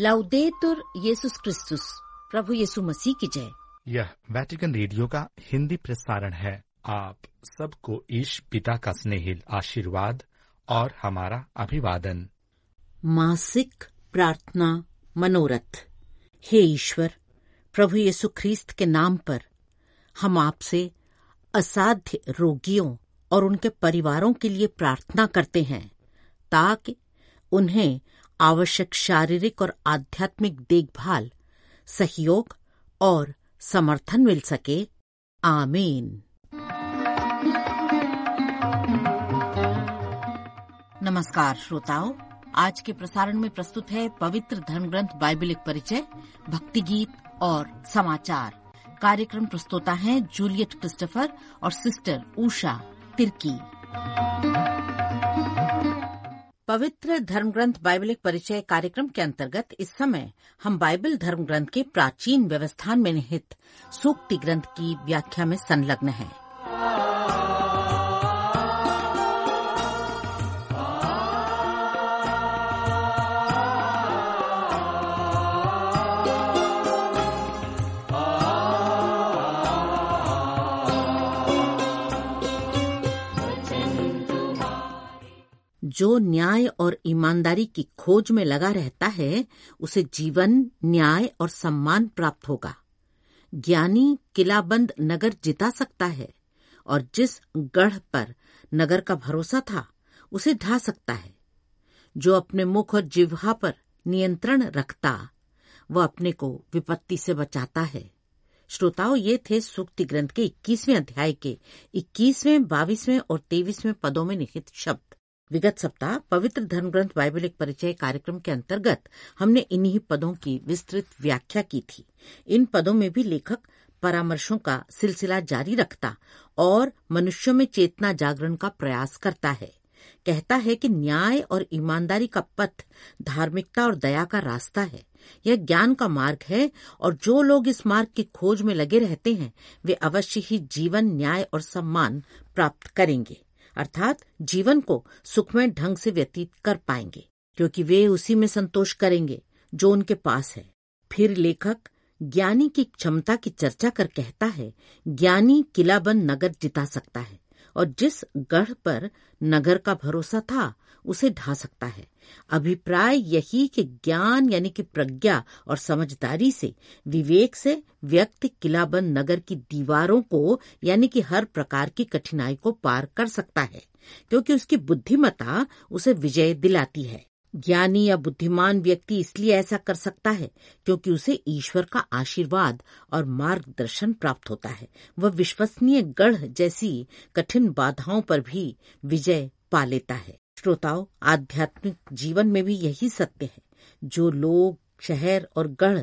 लाउदेतुर येसुस क्रिस्तुस प्रभु येसु मसीह की जय। यह वैटिकन रेडियो का हिंदी प्रसारण है। आप सबको ईश पिता का स्नेहिल आशीर्वाद और हमारा अभिवादन। मासिक प्रार्थना मनोरथ। हे ईश्वर प्रभु येसु ख्रीस्त के नाम पर हम आपसे असाध्य रोगियों और उनके परिवारों के लिए प्रार्थना करते हैं ताकि उन्हें आवश्यक शारीरिक और आध्यात्मिक देखभाल, सहयोग और समर्थन मिल सके। आमीन। नमस्कार श्रोताओं, आज के प्रसारण में प्रस्तुत है पवित्र धर्म ग्रंथ बाइबल एक परिचय भक्ति गीत और समाचार। कार्यक्रम प्रस्तोता हैं जूलियट क्रिस्टोफर और सिस्टर उषा तिर्की। पवित्र धर्म ग्रंथ बाइबल एक परिचय कार्यक्रम के अंतर्गत इस समय हम बाइबल धर्म ग्रंथ के प्राचीन व्यवस्थान में निहित सूक्ति ग्रंथ की व्याख्या में संलग्न हैं। जो न्याय और ईमानदारी की खोज में लगा रहता है उसे जीवन न्याय और सम्मान प्राप्त होगा। ज्ञानी किलाबंद नगर जिता सकता है और जिस गढ़ पर नगर का भरोसा था उसे ढा सकता है। जो अपने मुख और जिह्वा पर नियंत्रण रखता वह अपने को विपत्ति से बचाता है। श्रोताओं ये थे सूक्ति ग्रंथ के 21वें अध्याय के 21वें, 22वें और 23वें पदों में निहित शब्द। विगत सप्ताह पवित्र धर्म ग्रंथ बाइबल एक परिचय कार्यक्रम के अंतर्गत हमने इन्हीं पदों की विस्तृत व्याख्या की थी। इन पदों में भी लेखक परामर्शों का सिलसिला जारी रखता और मनुष्यों में चेतना जागरण का प्रयास करता है। कहता है कि न्याय और ईमानदारी का पथ, धार्मिकता और दया का रास्ता है। यह ज्ञान का मार्ग है और जो लोग इस मार्ग की खोज में लगे रहते हैं, वे अवश्य ही जीवन, न्याय और सम्मान प्राप्त करेंगे। अर्थात जीवन को सुखमय ढंग से व्यतीत कर पाएँगे, क्योंकि वे उसी में संतोष करेंगे जो उनके पास है। फिर लेखक ज्ञानी की क्षमता की चर्चा कर कहता है, ज्ञानी किलाबंद नगर जिता सकता है। और जिस गढ़ पर नगर का भरोसा था, उसे ढा सकता है। अभिप्राय यही कि ज्ञान यानी कि प्रज्ञा और समझदारी से, विवेक से व्यक्ति किलाबंद नगर की दीवारों को यानी कि हर प्रकार की कठिनाई को पार कर सकता है, क्योंकि उसकी बुद्धिमता उसे विजय दिलाती है। ज्ञानी या बुद्धिमान व्यक्ति इसलिए ऐसा कर सकता है क्योंकि उसे ईश्वर का आशीर्वाद और मार्गदर्शन प्राप्त होता है। वह विश्वसनीय गढ़ जैसी कठिन बाधाओं पर भी विजय पा लेता है। श्रोताओं, आध्यात्मिक जीवन में भी यही सत्य है। जो लोग, शहर और गढ़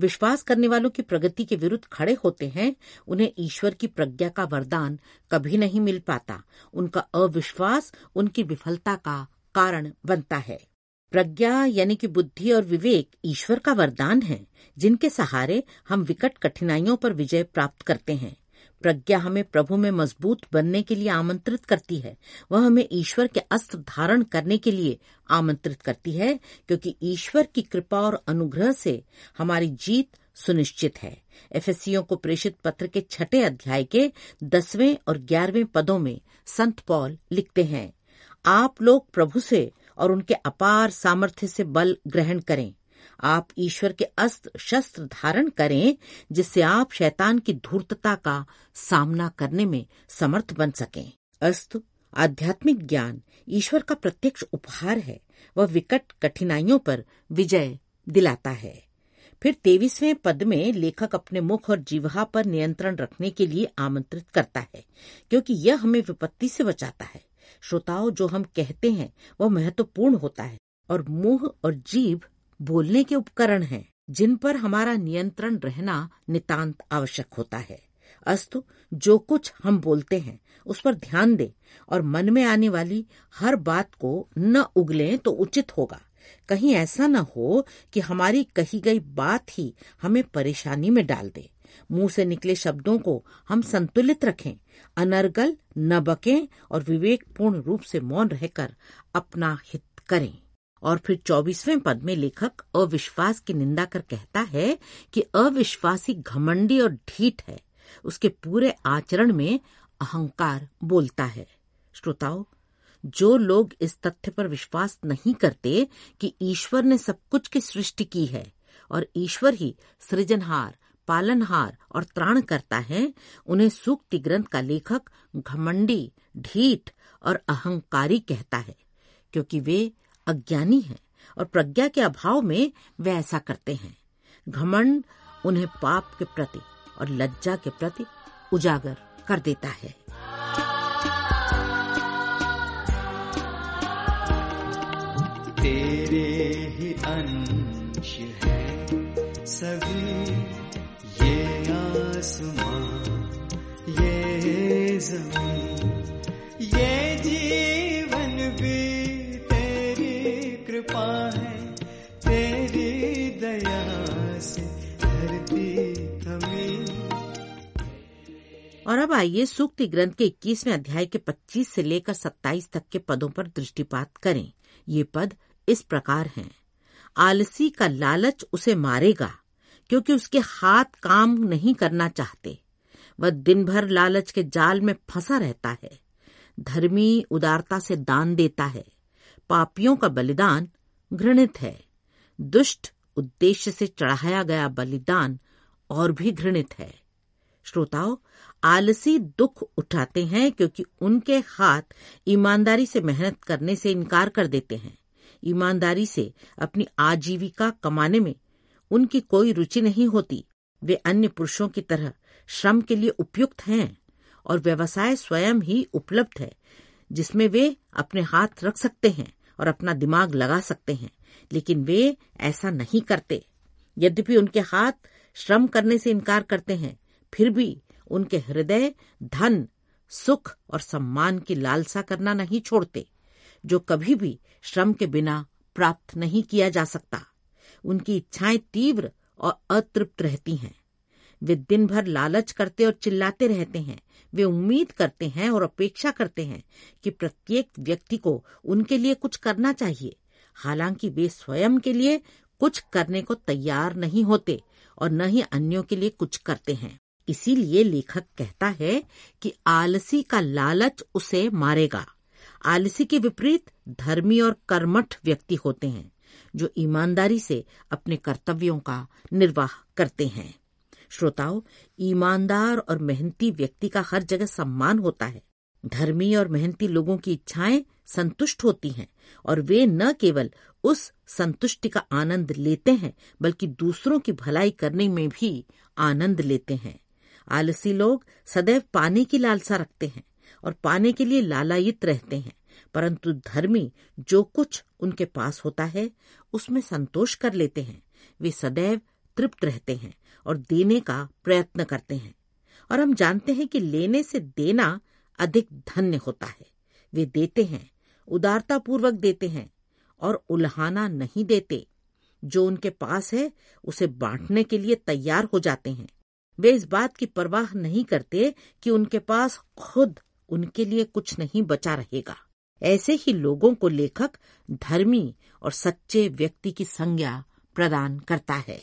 विश्वास करने वालों की प्रगति के विरुद्ध खड़े होते हैं, उन्हें ईश्वर की प्रज्ञा का वरदान कभी नहीं मिल पाता। उनका अविश्वास उनकी विफलता का कारण बनता है। प्रज्ञा यानी कि बुद्धि और विवेक ईश्वर का वरदान है, जिनके सहारे हम विकट कठिनाइयों पर विजय प्राप्त करते हैं। प्रज्ञा हमें प्रभु में मज़बूत बनने के लिए आमंत्रित करती है। वह हमें ईश्वर के अस्त्र धारण करने के लिए आमंत्रित करती है, क्योंकि ईश्वर की कृपा और अनुग्रह से हमारी जीत सुनिश्चित है। एफएससीओ को प्रेषित पत्र के छठे अध्याय के दसवें और ग्यारहवें पदों में संत पॉल लिखते हैं, आप लोग प्रभु से और उनके अपार सामर्थ्य से बल ग्रहण करें। आप ईश्वर के अस्त्र, शस्त्र धारण करें, जिससे आप शैतान की धूर्तता का सामना करने में समर्थ बन सकें। अस्तु, आध्यात्मिक ज्ञान ईश्वर का प्रत्यक्ष उपहार है। वह विकट कठिनाइयों पर विजय दिलाता है। फिर तेईसवें पद में लेखक अपने मुख और जीवहा पर नियंत्रण रखने के लिए आमंत्रित करता है, क्योंकि यह हमें विपत्ति से बचाता है। श्रोताओं, जो हम कहते हैं, वह महत्वपूर्ण होता है। और मुँह और जीभ बोलने के उपकरण हैं, जिन पर हमारा नियंत्रण रहना नितांत आवश्यक होता है। अस्तु, जो कुछ हम बोलते हैं, उस पर ध्यान दें, और मन में आने वाली हर बात को न उगले तो उचित होगा। कहीं ऐसा न हो कि हमारी कही गई बात ही हमें परेशानी में डाल दे। मुँह से निकले शब्दों को हम संतुलित रखें, अनर्गल न बकें और विवेकपूर्ण रूप से मौन रहकर अपना हित करें। और फिर चौबीसवें पद में लेखक अविश्वास की निंदा कर कहता है कि अविश्वासी घमंडी और ढीठ है। उसके पूरे आचरण में अहंकार बोलता है। श्रोताओं, जो लोग इस तथ्य पर विश्वास नहीं करते कि ईश्वर ने सब कुछ की सृष्टि की है और ईश्वर ही सृजनहार पालनहार और त्राण करता है, उन्हें सूक्ति ग्रंथ का लेखक घमंडी, ढीठ और अहंकारी कहता है, क्योंकि वे अज्ञानी हैं और प्रज्ञा के अभाव में वे ऐसा करते हैं। घमंड उन्हें पाप के प्रति और लज्जा के प्रति उजागर कर देता है। तेरे ही अंश है, सभी आसमां ये ज़मीन, ये जीवन भी तेरी कृपा है, तेरी दया से धरती थमी और अब आइए सूक्ति ग्रंथ के 21वें अध्याय के 25 से लेकर 27 तक के पदों पर दृष्टिपात करें। ये पद इस प्रकार हैं। आलसी का लालच उसे मारेगा क्योंकि उसके हाथ काम नहीं करना चाहते। वह दिन भर लालच के जाल में फंसा रहता है। धर्मी उदारता से दान देता है। पापियों का बलिदान घृणित है। दुष्ट उद्देश्य से चढ़ाया गया बलिदान और भी घृणित है। श्रोताओं, आलसी दुख उठाते हैं क्योंकि उनके हाथ ईमानदारी से मेहनत करने से इनकार कर देते हैं। ईमानदारी से अपनी आजीविका कमाने में उनकी कोई रुचि नहीं होती। वे अन्य पुरुषों की तरह श्रम के लिए उपयुक्त हैं और व्यवसाय स्वयं ही उपलब्ध है, जिसमें वे अपने हाथ रख सकते हैं और अपना दिमाग लगा सकते हैं, लेकिन वे ऐसा नहीं करते। यद्यपि उनके हाथ श्रम करने से इनकार करते हैं, फिर भी उनके हृदय धन, सुख और सम्मान की लालसा करना नहीं छोड़ते, जो कभी भी श्रम के बिना प्राप्त नहीं किया जा सकता। उनकी इच्छाएँ तीव्र और अतृप्त रहती हैं। वे दिन भर लालच करते और चिल्लाते रहते हैं। वे उम्मीद करते हैं और अपेक्षा करते हैं कि प्रत्येक व्यक्ति को उनके लिए कुछ करना चाहिए। हालाँकि वे स्वयं के लिए कुछ करने को तैयार नहीं होते और न ही अन्यों के लिए कुछ करते हैं। इसीलिए लेखक कहता है कि आलसी का लालच उसे मारेगा। आलसी के विपरीत धर्मी और कर्मठ व्यक्ति होते हैं। जो ईमानदारी से अपने कर्तव्यों का निर्वाह करते हैं। श्रोताओं, ईमानदार और मेहनती व्यक्ति का हर जगह सम्मान होता है। धर्मी और मेहनती लोगों की इच्छाएँ संतुष्ट होती हैं और वे न केवल उस संतुष्टि का आनंद लेते हैं, बल्कि दूसरों की भलाई करने में भी आनंद लेते हैं। आलसी लोग सदैव पाने की लालसा रखते हैं और पाने के लिए लालायित रहते हैं। परंतु धर्मी जो कुछ उनके पास होता है, उसमें संतोष कर लेते हैं। वे सदैव तृप्त रहते हैं और देने का प्रयत्न करते हैं। और हम जानते हैं कि लेने से देना अधिक धन्य होता है। वे देते हैं उदारता पूर्वक देते हैं और उल्हाना नहीं देते। जो उनके पास है, उसे बांटने के लिए तैयार हो जाते हैं। वे इस बात की परवाह नहीं करते कि उनके पास खुद उनके लिए कुछ नहीं बचा रहेगा। ऐसे ही लोगों को लेखक धर्मी और सच्चे व्यक्ति की संज्ञा प्रदान करता है।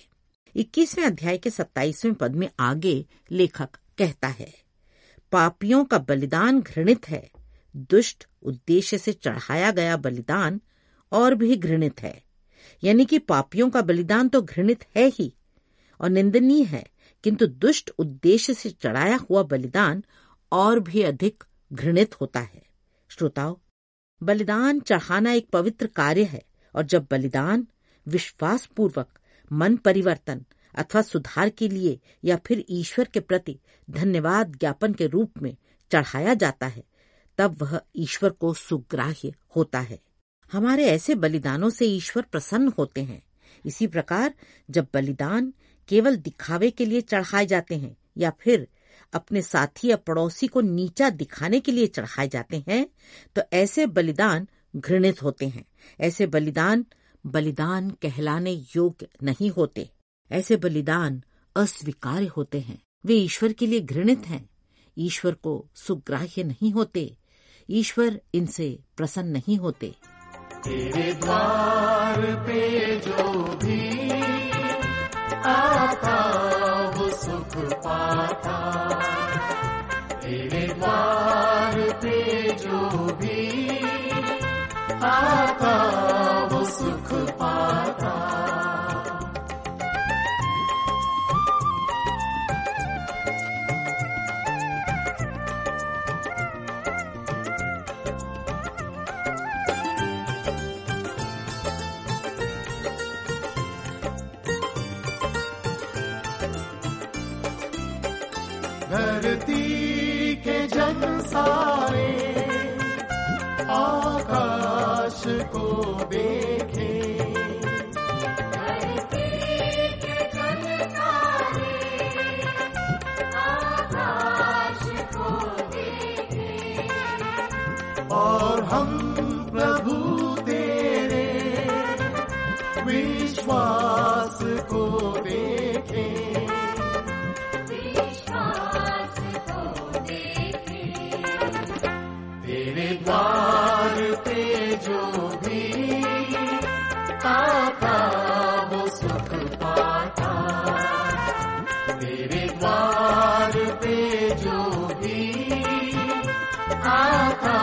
इक्कीसवें अध्याय के सत्ताईसवें पद में आगे लेखक कहता है, पापियों का बलिदान घृणित है, दुष्ट उद्देश्य से चढ़ाया गया बलिदान और भी घृणित है। यानी कि पापियों का बलिदान तो घृणित है ही, और निंदनीय है, किंतु दुष्ट उद्देश्य से चढ़ाया हुआ बलिदान और भी अधिक घृणित होता है। श्रोताओं बलिदान चढ़ाना एक पवित्र कार्य है, और जब बलिदान विश्वास पूर्वक मन परिवर्तन अथवा सुधार के लिए या फिर ईश्वर के प्रति धन्यवाद ज्ञापन के रूप में चढ़ाया जाता है, तब वह ईश्वर को सुग्राह्य होता है। हमारे ऐसे बलिदानों से ईश्वर प्रसन्न होते हैं। इसी प्रकार जब बलिदान केवल दिखावे के लिए चढ़ाए जाते हैं या फिर अपने साथी या पड़ोसी को नीचा दिखाने के लिए चढ़ाए जाते हैं तो ऐसे बलिदान घृणित होते हैं। ऐसे बलिदान बलिदान कहलाने योग्य नहीं होते। ऐसे बलिदान अस्वीकार्य होते हैं। वे ईश्वर के लिए घृणित हैं। ईश्वर को सुग्राह्य नहीं होते। ईश्वर इनसे प्रसन्न नहीं होते। तेरे द्वार पे जो भी आता पाता तेरे द्वार पे जो भी आता वो सुख पाता सारे आकाश को देखे। और हम प्रभु तेरे विश्वास आता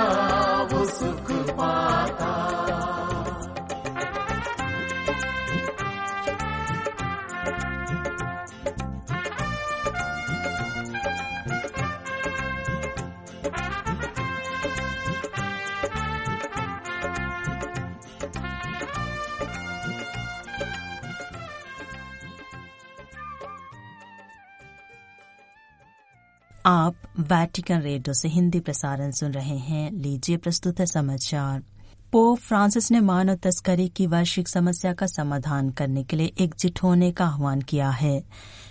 वो सुख पाता वैटिकन रेडियो से हिंदी प्रसारण सुन रहे हैं। लीजिए प्रस्तुत है समाचार। पोप फ्रांसिस ने मानव तस्करी की वैश्विक समस्या का समाधान करने के लिए एकजुट होने का आह्वान किया है।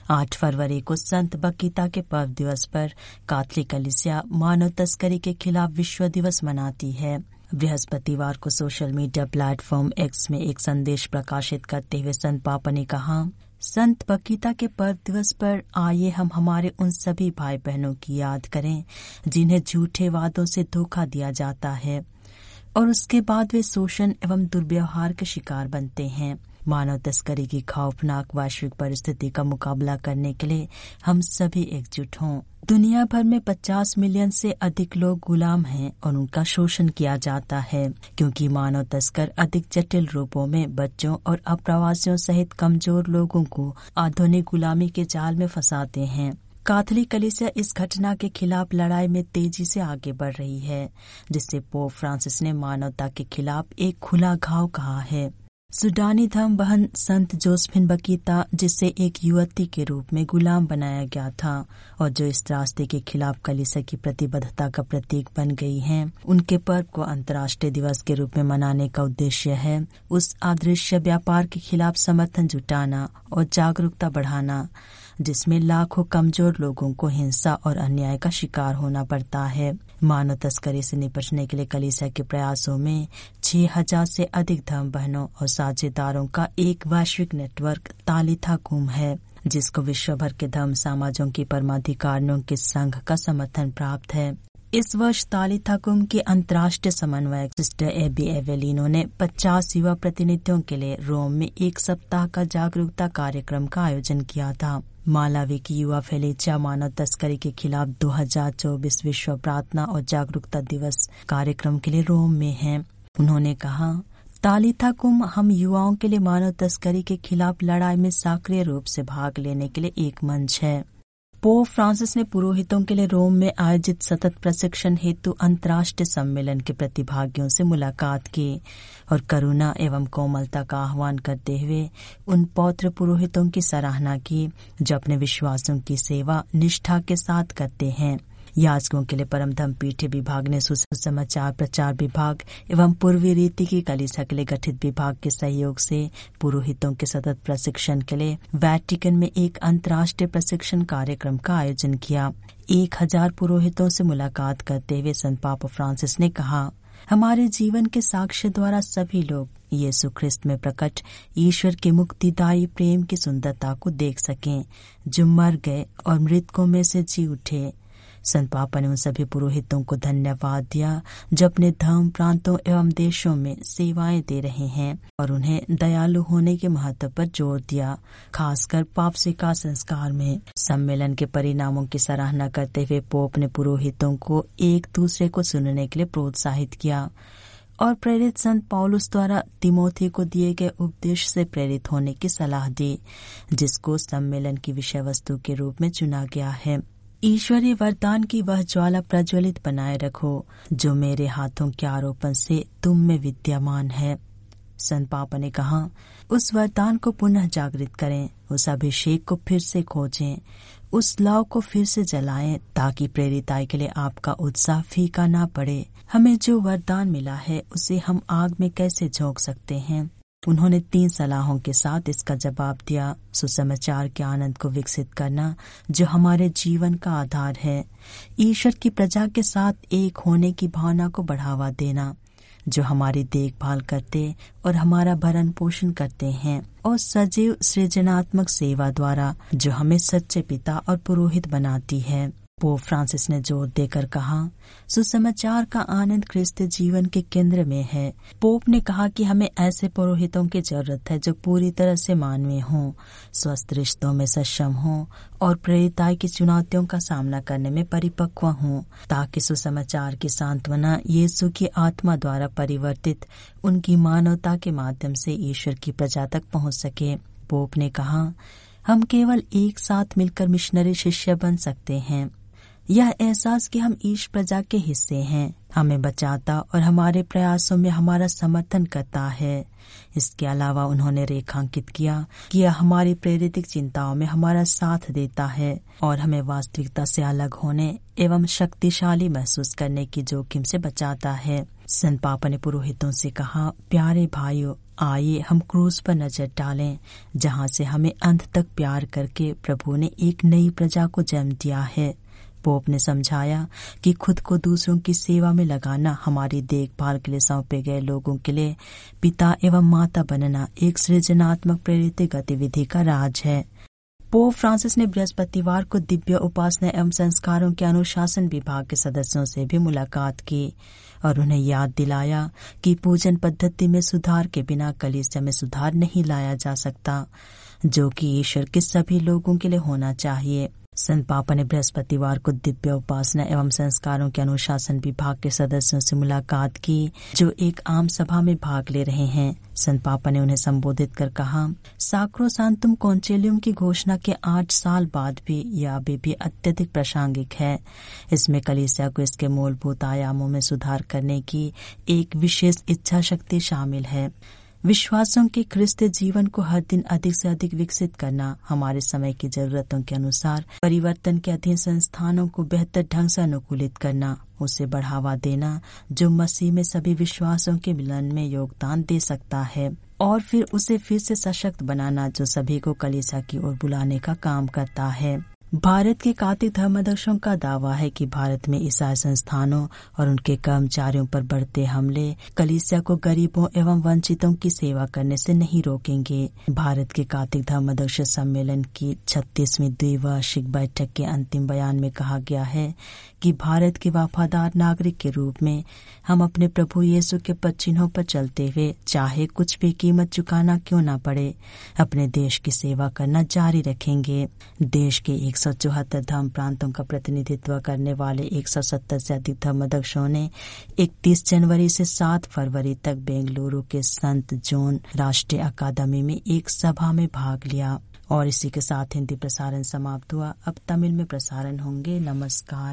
आठ फरवरी को संत बकीता के पर्व दिवस पर काथलिक कलिसिया मानव तस्करी के खिलाफ विश्व दिवस मनाती है। बृहस्पतिवार को सोशल मीडिया प्लेटफॉर्म एक्स में एक संदेश प्रकाशित करते हुए संत पापा ने कहा संत बकीता के पर्व दिवस पर आइए हम हमारे उन सभी भाई बहनों की याद करें, जिन्हें झूठे वादों से धोखा दिया जाता है और उसके बाद वे शोषण एवं दुर्व्यवहार के शिकार बनते हैं। मानव तस्करी की खौफनाक वैश्विक परिस्थिति का मुकाबला करने के लिए हम सभी एकजुट हों। दुनिया भर में 50 मिलियन से अधिक लोग गुलाम हैं और उनका शोषण किया जाता है, क्योंकि मानव तस्कर अधिक जटिल रूपों में बच्चों और अप्रवासियों सहित कमज़ोर लोगों को आधुनिक गुलामी के जाल में फंसाते हैं। काथली कलिसिया इस घटना के खिलाफ लड़ाई में तेज़ी से आगे बढ़ रही है, जिससे पोप फ्रांसिस ने मानवता के खिलाफ एक खुला घाव कहा है। सुडानी धर्म बहन संत जोसफिन बकीता जिसे एक युवती के रूप में गुलाम बनाया गया था और जो इस रास्ते के खिलाफ कलिसा की प्रतिबद्धता का प्रतीक बन गई हैं, उनके पर्व को अंतर्राष्ट्रीय दिवस के रूप में मनाने का उद्देश्य है। उस अदृश्य व्यापार के खिलाफ समर्थन जुटाना और जागरूकता बढ़ाना जिसमें लाखों कमज़ोर लोगों को हिंसा और अन्याय का शिकार होना पड़ता है। मानव तस्करी से निपटने के लिए कलिसा के प्रयासों में छह हज़ार से अधिक धर्म बहनों और साझेदारों का एक वैश्विक नेटवर्क तालिथा कुम है, जिसको विश्व भर के धर्म समाजों की परमाधिकारियों के संघ का समर्थन प्राप्त है। इस वर्ष तालिथा कुम के अंतर्राष्ट्रीय समन्वयक सिस्टर एबी एवेलिनो ने 50 युवा प्रतिनिधियों के लिए रोम में एक सप्ताह का जागरूकता कार्यक्रम का आयोजन किया था। मालावी की युवा फेलेचा मानव तस्करी के खिलाफ 2024 विश्व प्रार्थना और जागरूकता दिवस कार्यक्रम के लिए रोम में है। उन्होंने कहा तालिथा कुम हम युवाओं के लिए मानव तस्करी के खिलाफ लड़ाई में सक्रिय रूप से भाग लेने के लिए एक मंच है। पोप फ्रांसिस ने पुरोहितों के लिए रोम में आयोजित सतत प्रशिक्षण हेतु अंतर्राष्ट्रीय सम्मेलन के प्रतिभागियों से मुलाकात की और करुणा एवं कोमलता का आह्वान करते हुए उन पौत्र पुरोहितों की सराहना की, जो अपने विश्वासों की सेवा, निष्ठा के साथ करते हैं। याजकों के लिए परम धम पीठ विभाग ने सुसमाचार प्रचार विभाग एवं पूर्वी रीति की कलिसा के लिए गठित विभाग के सहयोग से पुरोहितों के सतत प्रशिक्षण के लिए वैटिकन में एक अंतर्राष्ट्रीय प्रशिक्षण कार्यक्रम का आयोजन किया। एक हज़ार पुरोहितों से मुलाकात करते हुए संत पाप फ्रांसिस ने कहा, हमारे जीवन के साक्ष्य द्वारा सभी लोग यीशु ख्रिस्त में प्रकट ईश्वर के मुक्तिदायी प्रेम की सुंदरता को देख सकें, जो मर गए और मृतकों में से जी उठे। संत पापा ने उन सभी पुरोहितों को धन्यवाद दिया, जो अपने धर्म प्रांतों एवं देशों में सेवाएँ दे रहे हैं और उन्हें दयालु होने के महत्व पर ज़ोर दिया। खासकर पाप स्वीकार संस्कार में। सम्मेलन के परिणामों की सराहना करते हुए पोप ने पुरोहितों को एक दूसरे को सुनने के लिए प्रोत्साहित किया और प्रेरित संत पॉलुस द्वारा तिमोथी को दिए गए उपदेश से प्रेरित होने की सलाह दी, जिसको सम्मेलन की विषय वस्तु के रूप में चुना गया है। ईश्वरीय वरदान की वह ज्वाला प्रज्वलित बनाए रखो, जो मेरे हाथों के आरोपण से तुम में विद्यमान है। संत पापा ने कहा, उस वरदान को पुनः जागृत करें, उस अभिषेक को फिर से खोजें, उस लाव को फिर से जलाएँ, ताकि प्रेरिताई के लिए आपका उत्साह फीका ना पड़े। हमें जो वरदान मिला है, उसे हम आग में कैसे झोंक सकते हैं? उन्होंने तीन सलाहों के साथ इसका जवाब दिया। सुसमाचार के आनंद को विकसित करना, जो हमारे जीवन का आधार है। ईश्वर की प्रजा के साथ एक होने की भावना को बढ़ावा देना, जो हमारी देखभाल करते और हमारा भरण पोषण करते हैं, और सजीव सृजनात्मक सेवा द्वारा, जो हमें सच्चे पिता और पुरोहित बनाती है। पोप फ्रांसिस ने ज़ोर देकर कहा, सुसमाचार का आनंद क्रिस्त जीवन के केंद्र में है। पोप ने कहा कि हमें ऐसे पुरोहितों की ज़रूरत है जो पूरी तरह से मानवीय हों, स्वस्थ रिश्तों में सक्षम हों और प्रेरिताई की चुनौतियों का सामना करने में परिपक्व हों, ताकि सुसमाचार की सांत्वना यीशु की आत्मा द्वारा परिवर्तित उनकी मानवता के माध्यम से ईश्वर की प्रजा तक पहुँच सके। पोप ने कहा, हम केवल एक साथ मिलकर मिशनरी शिष्य बन सकते हैं। यह एहसास कि हम ईश प्रजा के हिस्से हैं। हमें बचाता और हमारे प्रयासों में हमारा समर्थन करता है। इसके अलावा उन्होंने रेखांकित किया कि यह हमारी प्रेरित चिंताओं में हमारा साथ देता है और हमें वास्तविकता से अलग होने एवं शक्तिशाली महसूस करने की जोखिम से बचाता है। संत पापा ने पुरोहितों से कहा, प्यारे भाइयों, आइए हम क्रूज पर नज़र डालें, जहाँ से हमें अंत तक प्यार करके प्रभु ने एक नई प्रजा को जन्म दिया है। पोप ने समझाया कि खुद को दूसरों की सेवा में लगाना हमारी देखभाल के लिए सौंपे गए लोगों के लिए पिता एवं माता बनना एक सृजनात्मक प्रेरित गतिविधि का राज है। पोप फ्रांसिस ने बृहस्पतिवार को दिव्य उपासना एवं संस्कारों के अनुशासन विभाग के सदस्यों से भी मुलाकात की और उन्हें याद दिलाया कि पूजन पद्धति में सुधार के बिना कलिसिया में सुधार नहीं लाया जा सकता, जो कि ईश्वर के सभी लोगों के लिए होना चाहिए। संत पापा ने बृहस्पतिवार को दिव्य उपासना एवं संस्कारों के अनुशासन विभाग के सदस्यों से मुलाकात की, जो एक आम सभा में भाग ले रहे हैं। संत पापा ने उन्हें संबोधित कर कहा साक्रो सांतुम कौंचेलियम की घोषणा के आठ साल बाद भी यह अभी भी अत्यधिक प्रासंगिक है। इसमें कलिसिया को इसके मूलभूत आयामों में सुधार करने की एक विशेष इच्छा शक्ति शामिल है। विश्वासों के ख्रिस्त जीवन को हर दिन अधिक से अधिक विकसित करना हमारे समय की जरूरतों के अनुसार, परिवर्तन के अधीन संस्थानों को बेहतर ढंग से अनुकूलित करना, उसे बढ़ावा देना, जो मसीह में सभी विश्वासों के मिलन में योगदान दे सकता है, और फिर उसे फिर से सशक्त बनाना जो सभी को कलिसा की ओर बुलाने का काम करता है। भारत के कार्तिक धर्माध्यक्षों का दावा है कि भारत में ईसाई संस्थानों और उनके कर्मचारियों पर बढ़ते हमले कलिसिया को गरीबों एवं वंचितों की सेवा करने से नहीं रोकेंगे। भारत के कार्तिक धर्माध्यक्ष सम्मेलन की छत्तीसवीं द्विवार्षिक बैठक के अंतिम बयान में कहा गया है कि भारत के वफादार नागरिक के रूप में हम अपने प्रभु येसु के पच्चिन्हों पर चलते हुए चाहे कुछ भी कीमत चुकाना क्यों न पड़े, अपने देश की सेवा करना जारी रखेंगे। देश के एक सौ चौहत्तर धर्म प्रांतों का प्रतिनिधित्व करने वाले 170 से अधिक धर्मदक्षों ने 31 जनवरी से 7 फरवरी तक बेंगलुरु के संत जोन राष्ट्रीय अकादमी में एक सभा में भाग लिया। और इसी के साथ हिंदी प्रसारण समाप्त हुआ। अब तमिल में प्रसारण होंगे। नमस्कार।